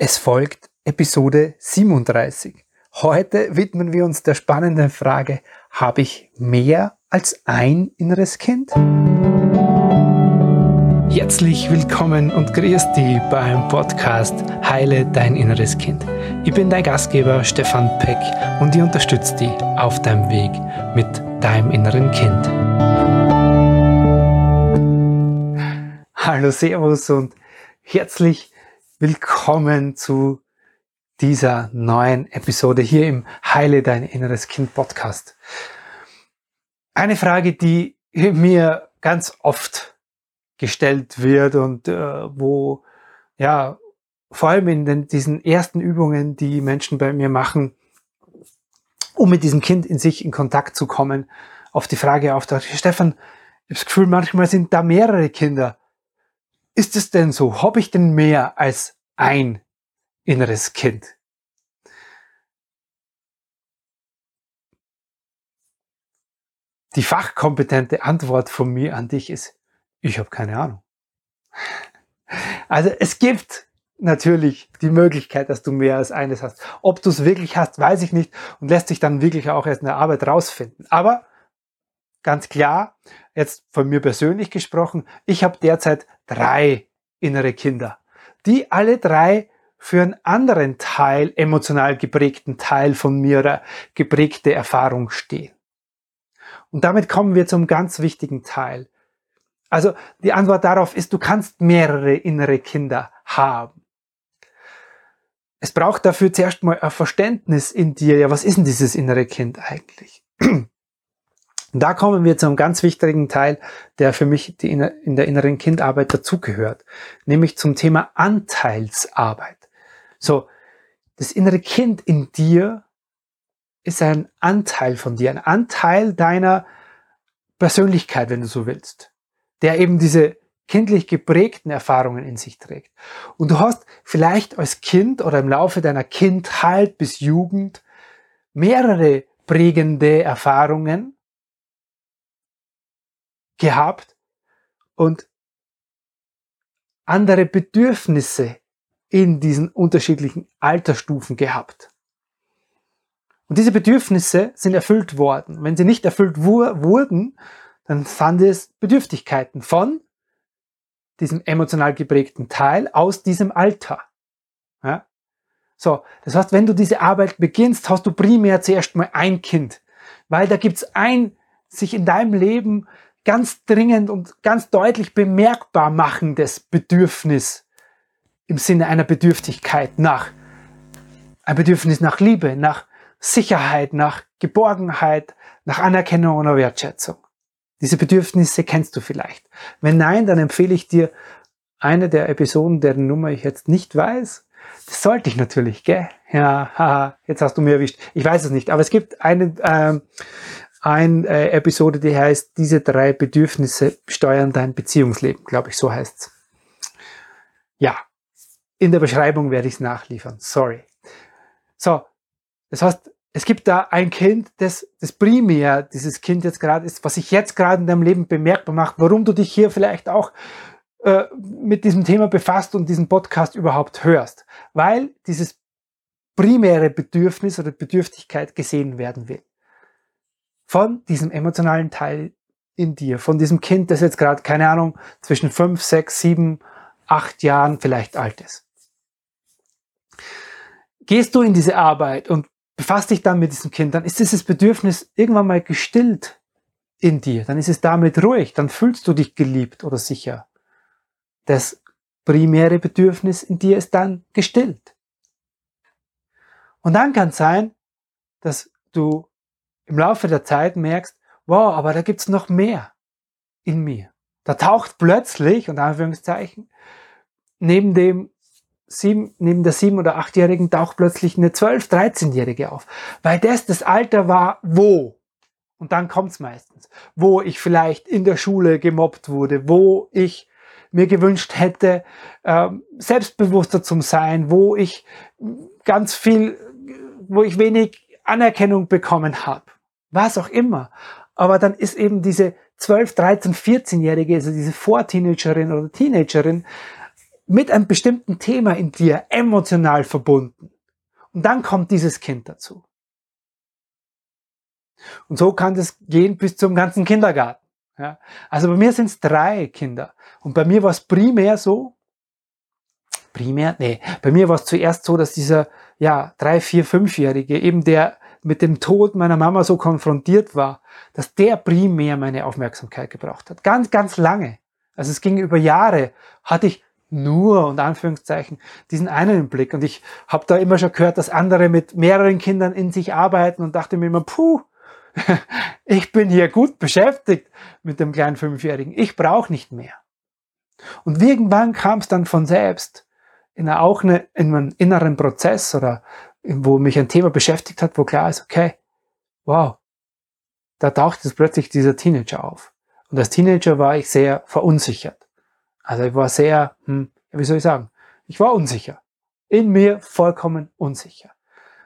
Es folgt Episode 37. Heute widmen wir uns der spannenden Frage, habe ich mehr als ein inneres Kind? Herzlich willkommen und grüß dich beim Podcast Heile dein inneres Kind. Ich bin dein Gastgeber Stefan Peck und ich unterstütze dich auf deinem Weg mit deinem inneren Kind. Hallo, Servus und herzlich willkommen zu dieser neuen Episode hier im Heile dein inneres Kind Podcast. Eine Frage, die mir ganz oft gestellt wird und äh, wo ja vor allem in den, diesen ersten Übungen, die Menschen bei mir machen, um mit diesem Kind in sich in Kontakt zu kommen, auf die Frage auftaucht, Stefan, ich habe das Gefühl, manchmal sind da mehrere Kinder ist es denn so? Habe ich denn mehr als ein inneres Kind? Die fachkompetente Antwort von mir an dich ist, ich habe keine Ahnung. Also es gibt natürlich die Möglichkeit, dass du mehr als eines hast. Ob du es wirklich hast, weiß ich nicht und lässt sich dann wirklich auch erst in der Arbeit rausfinden. Aber ganz klar, jetzt von mir persönlich gesprochen, ich habe derzeit drei innere Kinder, die alle drei für einen anderen Teil, emotional geprägten Teil von mir geprägte Erfahrung stehen. Und damit kommen wir zum ganz wichtigen Teil. Also die Antwort darauf ist, du kannst mehrere innere Kinder haben. Es braucht dafür zuerst mal ein Verständnis in dir. Ja, was ist denn dieses innere Kind eigentlich? Und da kommen wir zu einem ganz wichtigen Teil, der für mich in der inneren Kindarbeit dazugehört, nämlich zum Thema Anteilsarbeit. So, das innere Kind in dir ist ein Anteil von dir, ein Anteil deiner Persönlichkeit, wenn du so willst, der eben diese kindlich geprägten Erfahrungen in sich trägt. Und du hast vielleicht als Kind oder im Laufe deiner Kindheit bis Jugend mehrere prägende Erfahrungen, gehabt und andere Bedürfnisse in diesen unterschiedlichen Altersstufen gehabt. Und diese Bedürfnisse sind erfüllt worden. Wenn sie nicht erfüllt wurden, dann fand es Bedürftigkeiten von diesem emotional geprägten Teil aus diesem Alter. Ja? So, das heißt, wenn du diese Arbeit beginnst, hast du primär zuerst mal ein Kind, weil da gibt's ein sich in deinem Leben ganz dringend und ganz deutlich bemerkbar machendes Bedürfnis im Sinne einer Bedürftigkeit nach, ein Bedürfnis nach Liebe, nach Sicherheit, nach Geborgenheit, nach Anerkennung oder Wertschätzung. Diese Bedürfnisse kennst du vielleicht. Wenn nein, dann empfehle ich dir eine der Episoden, deren Nummer ich jetzt nicht weiß. Das sollte ich natürlich, gell? Ja, haha, jetzt hast du mir erwischt. Ich weiß es nicht, aber es gibt eine, äh, eine äh, Episode, die heißt, diese drei Bedürfnisse steuern dein Beziehungsleben, glaube ich, so heißt's. Ja, in der Beschreibung werde ich es nachliefern. Sorry. So, das heißt, es gibt da ein Kind, das, das primär dieses Kind jetzt gerade ist, was sich jetzt gerade in deinem Leben bemerkbar macht, warum du dich hier vielleicht auch äh, mit diesem Thema befasst und diesen Podcast überhaupt hörst. Weil dieses primäre Bedürfnis oder Bedürftigkeit gesehen werden will von diesem emotionalen Teil in dir, von diesem Kind, das jetzt gerade, keine Ahnung, zwischen fünf, sechs, sieben, acht Jahren vielleicht alt ist. Gehst du in diese Arbeit und befasst dich dann mit diesem Kind, dann ist dieses Bedürfnis irgendwann mal gestillt in dir, dann ist es damit ruhig, dann fühlst du dich geliebt oder sicher. Das primäre Bedürfnis in dir ist dann gestillt. Und dann kann es sein, dass du im Laufe der Zeit merkst, wow, aber da gibt's noch mehr in mir. Da taucht plötzlich, unter Anführungszeichen, neben dem sieben, neben der sieben- oder achtjährigen taucht plötzlich eine zwölf-, dreizehnjährige auf. Weil das das Alter war, wo? Und dann kommt's meistens. Wo ich vielleicht in der Schule gemobbt wurde, wo ich mir gewünscht hätte, ähm, selbstbewusster zu sein, wo ich ganz viel, wo ich wenig Anerkennung bekommen habe was auch immer. Aber dann ist eben diese 12, 13, 14-Jährige, also diese Vorteenagerin oder Teenagerin, mit einem bestimmten Thema in dir emotional verbunden. Und dann kommt dieses Kind dazu. Und so kann das gehen bis zum ganzen Kindergarten. Ja. Also bei mir sind es drei Kinder. Und bei mir war es primär so, primär, nee, bei mir war es zuerst so, dass dieser, ja, drei, vier, fünfjährige, eben der mit dem Tod meiner Mama so konfrontiert war, dass der primär meine Aufmerksamkeit gebraucht hat. Ganz, ganz lange. Also es ging über Jahre, hatte ich nur, und Anführungszeichen, diesen einen Blick. Und ich habe da immer schon gehört, dass andere mit mehreren Kindern in sich arbeiten und dachte mir immer, puh, ich bin hier gut beschäftigt mit dem kleinen Fünfjährigen. Ich brauche nicht mehr. Und irgendwann kam es dann von selbst in auch eine, in einen inneren Prozess oder wo mich ein Thema beschäftigt hat, wo klar ist, okay, wow, da taucht jetzt plötzlich dieser Teenager auf. Und als Teenager war ich sehr verunsichert. Also ich war sehr, hm, wie soll ich sagen, ich war unsicher. In mir vollkommen unsicher.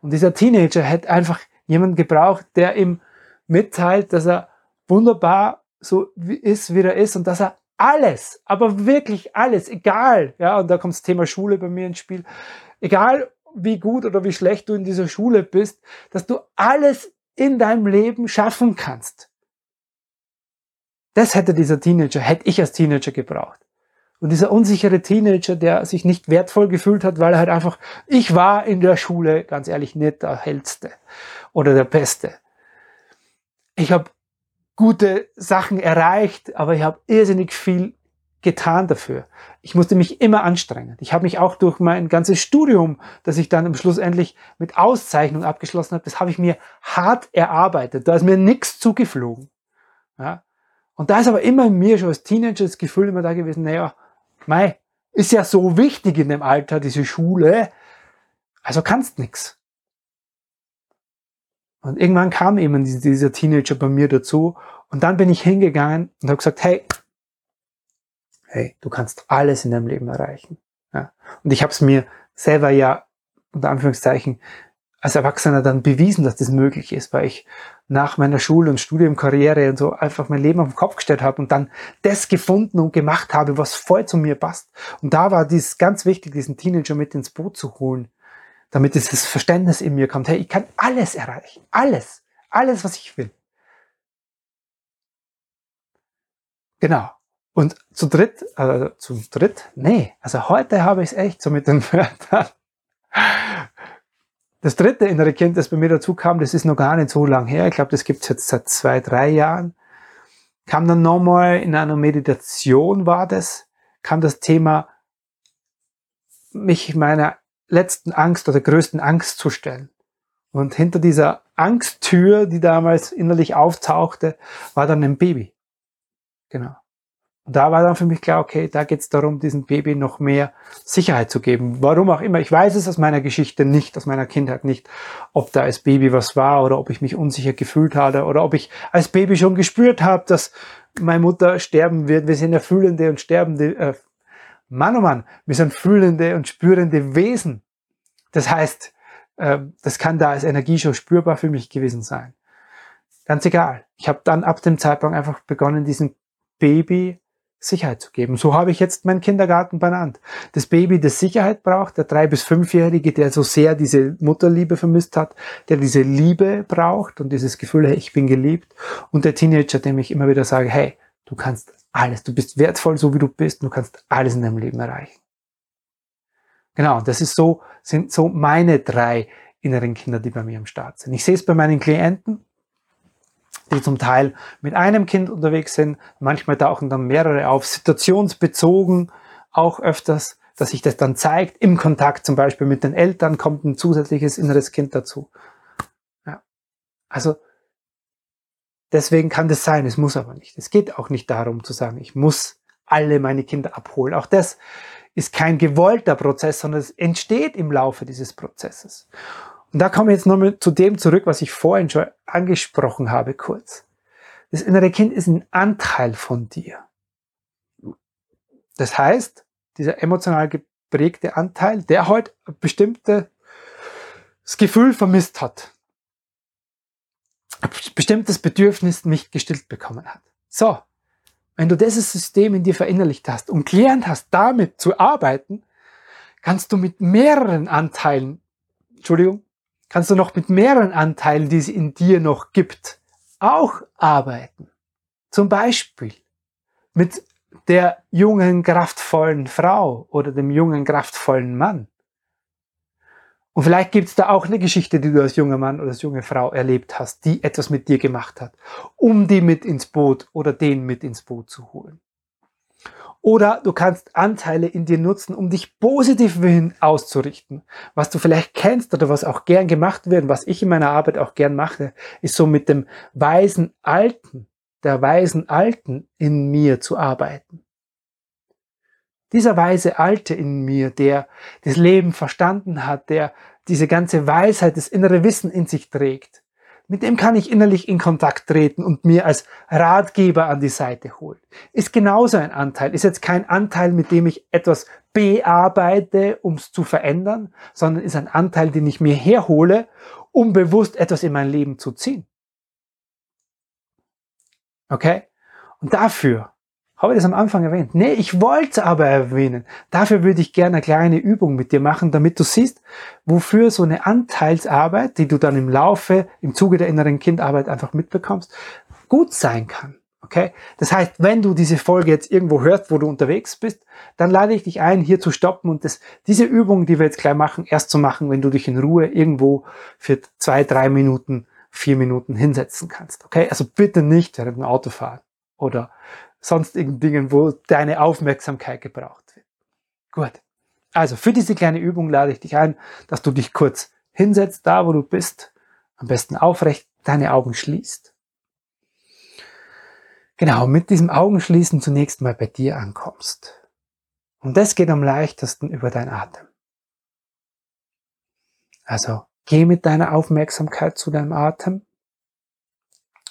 Und dieser Teenager hätte einfach jemanden gebraucht, der ihm mitteilt, dass er wunderbar so ist, wie er ist und dass er alles, aber wirklich alles, egal, ja, und da kommt das Thema Schule bei mir ins Spiel, egal wie gut oder wie schlecht du in dieser Schule bist, dass du alles in deinem Leben schaffen kannst. Das hätte dieser Teenager, hätte ich als Teenager gebraucht. Und dieser unsichere Teenager, der sich nicht wertvoll gefühlt hat, weil er halt einfach, ich war in der Schule, ganz ehrlich, nicht der hellste oder der beste. Ich habe gute Sachen erreicht, aber ich habe irrsinnig viel getan dafür. Ich musste mich immer anstrengen. Ich habe mich auch durch mein ganzes Studium, das ich dann im Schluss endlich mit Auszeichnung abgeschlossen habe, das habe ich mir hart erarbeitet. Da ist mir nichts zugeflogen. Ja? Und da ist aber immer in mir schon als Teenager das Gefühl immer da gewesen, naja, mei, ist ja so wichtig in dem Alter, diese Schule, also kannst nix. Und irgendwann kam eben dieser Teenager bei mir dazu und dann bin ich hingegangen und habe gesagt, hey, hey, du kannst alles in deinem Leben erreichen. Ja. Und ich habe es mir selber ja, unter Anführungszeichen, als Erwachsener dann bewiesen, dass das möglich ist, weil ich nach meiner Schule und Studiumkarriere und so einfach mein Leben auf den Kopf gestellt habe und dann das gefunden und gemacht habe, was voll zu mir passt. Und da war dies ganz wichtig, diesen Teenager mit ins Boot zu holen, damit dieses Verständnis in mir kommt, hey, ich kann alles erreichen, alles, alles, was ich will. Genau. Und zu dritt, also zu dritt, nee, also heute habe ich es echt so mit den Wörtern. Das dritte innere Kind, das bei mir dazu kam, das ist noch gar nicht so lang her. Ich glaube, das gibt es jetzt seit zwei, drei Jahren. Kam dann nochmal in einer Meditation war das, kam das Thema, mich meiner letzten Angst oder größten Angst zu stellen. Und hinter dieser Angsttür, die damals innerlich auftauchte, war dann ein Baby. Genau. Und da war dann für mich klar, okay, da geht es darum, diesem Baby noch mehr Sicherheit zu geben. Warum auch immer. Ich weiß es aus meiner Geschichte nicht, aus meiner Kindheit nicht, ob da als Baby was war oder ob ich mich unsicher gefühlt hatte oder ob ich als Baby schon gespürt habe, dass meine Mutter sterben wird. Wir sind ja fühlende und sterbende, äh, Mann oh Mann, wir sind fühlende und spürende Wesen. Das heißt, äh, das kann da als Energie schon spürbar für mich gewesen sein. Ganz egal. Ich habe dann ab dem Zeitpunkt einfach begonnen, diesem Baby Sicherheit zu geben. So habe ich jetzt meinen Kindergarten benannt. Das Baby, das Sicherheit braucht, der drei- bis fünfjährige, der so sehr diese Mutterliebe vermisst hat, der diese Liebe braucht und dieses Gefühl, hey, ich bin geliebt. Und der Teenager, dem ich immer wieder sage, hey, du kannst alles, du bist wertvoll, so wie du bist, du kannst alles in deinem Leben erreichen. Genau, das ist so, sind so meine drei inneren Kinder, die bei mir am Start sind. Ich sehe es bei meinen Klienten, die zum Teil mit einem Kind unterwegs sind. Manchmal tauchen dann mehrere auf, situationsbezogen auch öfters, dass sich das dann zeigt. Im Kontakt zum Beispiel mit den Eltern kommt ein zusätzliches inneres Kind dazu. Ja. Also deswegen kann das sein, es muss aber nicht. Es geht auch nicht darum zu sagen, ich muss alle meine Kinder abholen. Auch das ist kein gewollter Prozess, sondern es entsteht im Laufe dieses Prozesses. Und da komme ich jetzt nochmal zu dem zurück, was ich vorhin schon angesprochen habe, kurz. Das innere Kind ist ein Anteil von dir. Das heißt, dieser emotional geprägte Anteil, der heute ein bestimmtes Gefühl vermisst hat, ein bestimmtes Bedürfnis nicht gestillt bekommen hat. So, wenn du dieses System in dir verinnerlicht hast und gelernt hast, damit zu arbeiten, kannst du mit mehreren Anteilen, Entschuldigung, kannst du noch mit mehreren Anteilen, die es in dir noch gibt, auch arbeiten. Zum Beispiel mit der jungen, kraftvollen Frau oder dem jungen, kraftvollen Mann. Und vielleicht gibt es da auch eine Geschichte, die du als junger Mann oder als junge Frau erlebt hast, die etwas mit dir gemacht hat, um die mit ins Boot oder den mit ins Boot zu holen. Oder du kannst Anteile in dir nutzen, um dich positiv auszurichten. Was du vielleicht kennst oder was auch gern gemacht wird, was ich in meiner Arbeit auch gern mache, ist so mit dem weisen Alten, der weisen Alten in mir zu arbeiten. Dieser weise Alte in mir, der das Leben verstanden hat, der diese ganze Weisheit, das innere Wissen in sich trägt, mit dem kann ich innerlich in Kontakt treten und mir als Ratgeber an die Seite holen. Ist genauso ein Anteil. Ist jetzt kein Anteil, mit dem ich etwas bearbeite, um es zu verändern, sondern ist ein Anteil, den ich mir herhole, um bewusst etwas in mein Leben zu ziehen. Okay? Und dafür habe ich das am Anfang erwähnt? Nee, ich wollte aber erwähnen. Dafür würde ich gerne eine kleine Übung mit dir machen, damit du siehst, wofür so eine Anteilsarbeit, die du dann im Laufe, im Zuge der inneren Kindarbeit einfach mitbekommst, gut sein kann. Okay? Das heißt, wenn du diese Folge jetzt irgendwo hörst, wo du unterwegs bist, dann lade ich dich ein, hier zu stoppen und das, diese Übung, die wir jetzt gleich machen, erst zu machen, wenn du dich in Ruhe irgendwo für zwei, drei Minuten, vier Minuten hinsetzen kannst. Okay? Also bitte nicht während dem Autofahren oder sonstigen Dingen, wo deine Aufmerksamkeit gebraucht wird. Gut. Also für diese kleine Übung lade ich dich ein, dass du dich kurz hinsetzt, da wo du bist, am besten aufrecht deine Augen schließt. Genau, mit diesem Augenschließen zunächst mal bei dir ankommst. Und das geht am leichtesten über dein Atem. Also geh mit deiner Aufmerksamkeit zu deinem Atem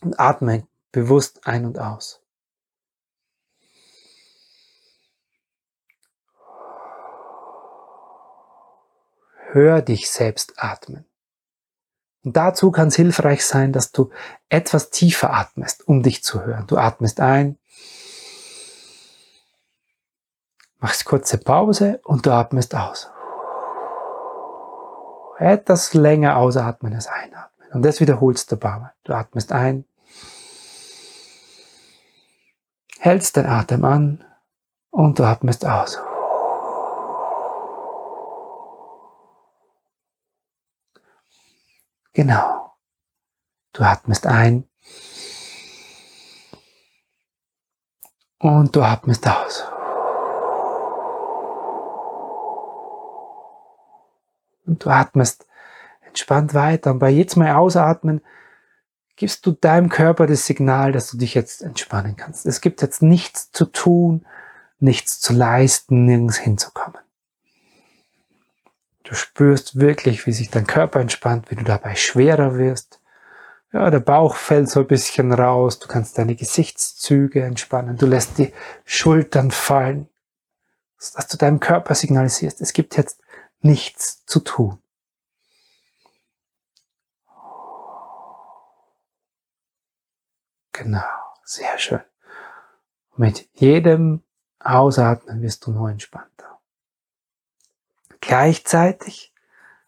und atme bewusst ein und aus. Hör dich selbst atmen. Und dazu kann es hilfreich sein, dass du etwas tiefer atmest, um dich zu hören. Du atmest ein, machst kurze Pause und du atmest aus. Etwas länger ausatmen als einatmen. Und das wiederholst du ein paar Mal. Du atmest ein, hältst den Atem an und du atmest aus. Genau. Du atmest ein und du atmest aus. Und du atmest entspannt weiter. Und bei jedem Mal ausatmen gibst du deinem Körper das Signal, dass du dich jetzt entspannen kannst. Es gibt jetzt nichts zu tun, nichts zu leisten, nirgends hinzukommen. Du spürst wirklich, wie sich dein Körper entspannt, wie du dabei schwerer wirst. Ja, der Bauch fällt so ein bisschen raus. Du kannst deine Gesichtszüge entspannen. Du lässt die Schultern fallen. Dass du deinem Körper signalisierst, es gibt jetzt nichts zu tun. Genau, sehr schön. Mit jedem Ausatmen wirst du nur entspannter. Gleichzeitig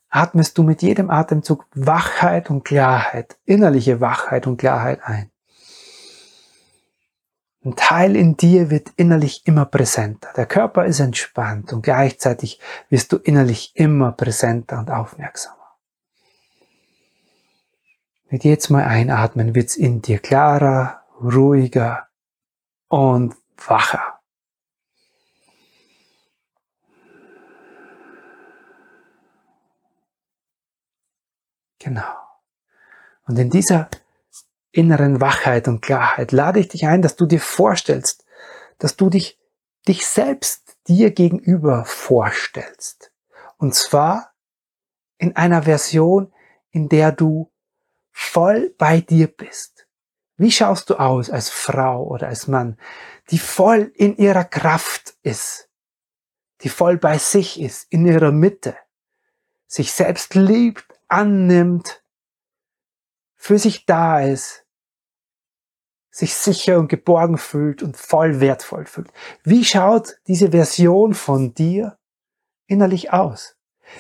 atmest du mit jedem Atemzug Wachheit und Klarheit, innerliche Wachheit und Klarheit ein. Ein Teil in dir wird innerlich immer präsenter. Der Körper ist entspannt und gleichzeitig wirst du innerlich immer präsenter und aufmerksamer. Mit jetzt mal einatmen wird's in dir klarer, ruhiger und wacher. Genau. Und in dieser inneren Wachheit und Klarheit lade ich dich ein, dass du dir vorstellst, dass du dich, dich selbst dir gegenüber vorstellst. Und zwar in einer Version, in der du voll bei dir bist. Wie schaust du aus als Frau oder als Mann, die voll in ihrer Kraft ist, die voll bei sich ist, in ihrer Mitte, sich selbst liebt, annimmt, für sich da ist, sich sicher und geborgen fühlt und voll wertvoll fühlt. Wie schaut diese Version von dir innerlich aus?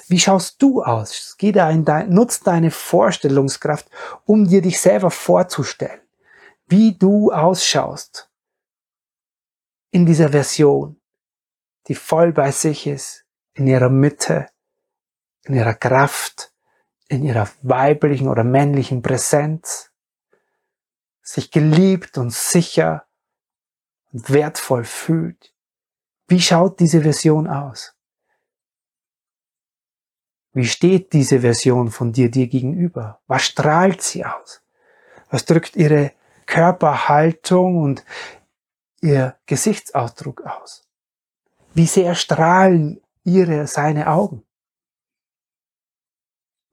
Wie schaust du aus? Geh da in dein, nutz deine Vorstellungskraft, um dir dich selber vorzustellen, wie du ausschaust in dieser Version, die voll bei sich ist, in ihrer Mitte, in ihrer Kraft, in ihrer weiblichen oder männlichen Präsenz, sich geliebt und sicher und wertvoll fühlt. Wie schaut diese Version aus? Wie steht diese Version von dir dir gegenüber? Was strahlt sie aus? Was drückt ihre Körperhaltung und ihr Gesichtsausdruck aus? Wie sehr strahlen ihre, seine Augen?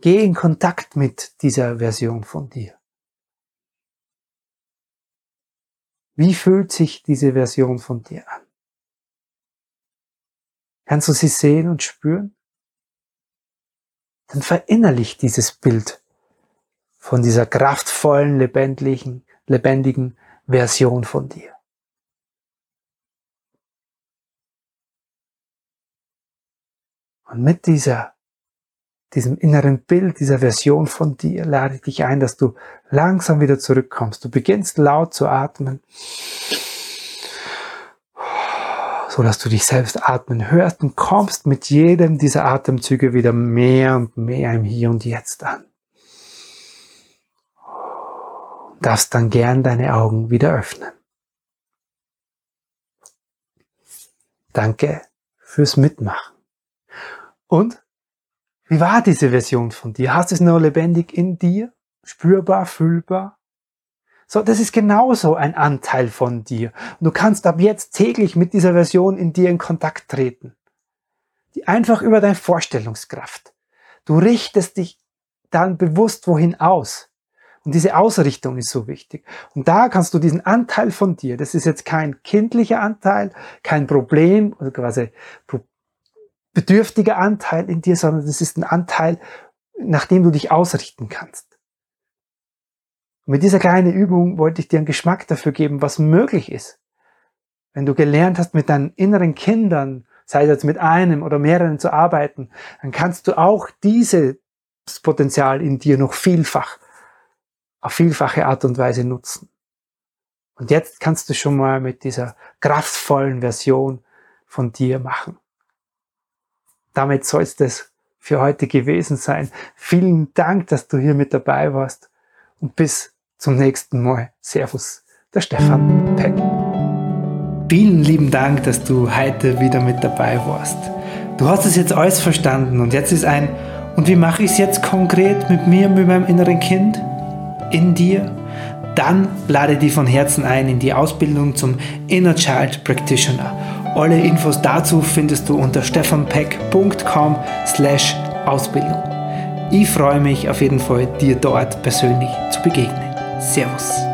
Geh in Kontakt mit dieser Version von dir. Wie fühlt sich diese Version von dir an? Kannst du sie sehen und spüren? dann verinnerlich dieses Bild von dieser kraftvollen, lebendigen, lebendigen Version von dir. Und mit dieser, diesem inneren Bild, dieser Version von dir, lade ich dich ein, dass du langsam wieder zurückkommst. Du beginnst laut zu atmen so dass du dich selbst atmen hörst und kommst mit jedem dieser Atemzüge wieder mehr und mehr im Hier und Jetzt an. Du darfst dann gern deine Augen wieder öffnen. Danke fürs Mitmachen. Und wie war diese Version von dir? Hast du es noch lebendig in dir? Spürbar, fühlbar? So, das ist genauso ein Anteil von dir. Und du kannst ab jetzt täglich mit dieser Version in dir in Kontakt treten. Die einfach über deine Vorstellungskraft. Du richtest dich dann bewusst wohin aus. Und diese Ausrichtung ist so wichtig. Und da kannst du diesen Anteil von dir, das ist jetzt kein kindlicher Anteil, kein Problem, also quasi bedürftiger Anteil in dir, sondern das ist ein Anteil, nach dem du dich ausrichten kannst. Und mit dieser kleinen Übung wollte ich dir einen Geschmack dafür geben, was möglich ist. Wenn du gelernt hast, mit deinen inneren Kindern, sei es jetzt mit einem oder mehreren zu arbeiten, dann kannst du auch dieses Potenzial in dir noch vielfach, auf vielfache Art und Weise nutzen. Und jetzt kannst du schon mal mit dieser kraftvollen Version von dir machen. Damit soll es das für heute gewesen sein. Vielen Dank, dass du hier mit dabei warst und bis zum nächsten Mal. Servus, der Stefan Peck. Vielen lieben Dank, dass du heute wieder mit dabei warst. Du hast es jetzt alles verstanden und jetzt ist ein, und wie mache ich es jetzt konkret mit mir, mit meinem inneren Kind? In dir? Dann lade dich von Herzen ein in die Ausbildung zum Inner Child Practitioner. Alle Infos dazu findest du unter stefanpeck.com slash Ausbildung. Ich freue mich auf jeden Fall, dir dort persönlich zu begegnen. Servus.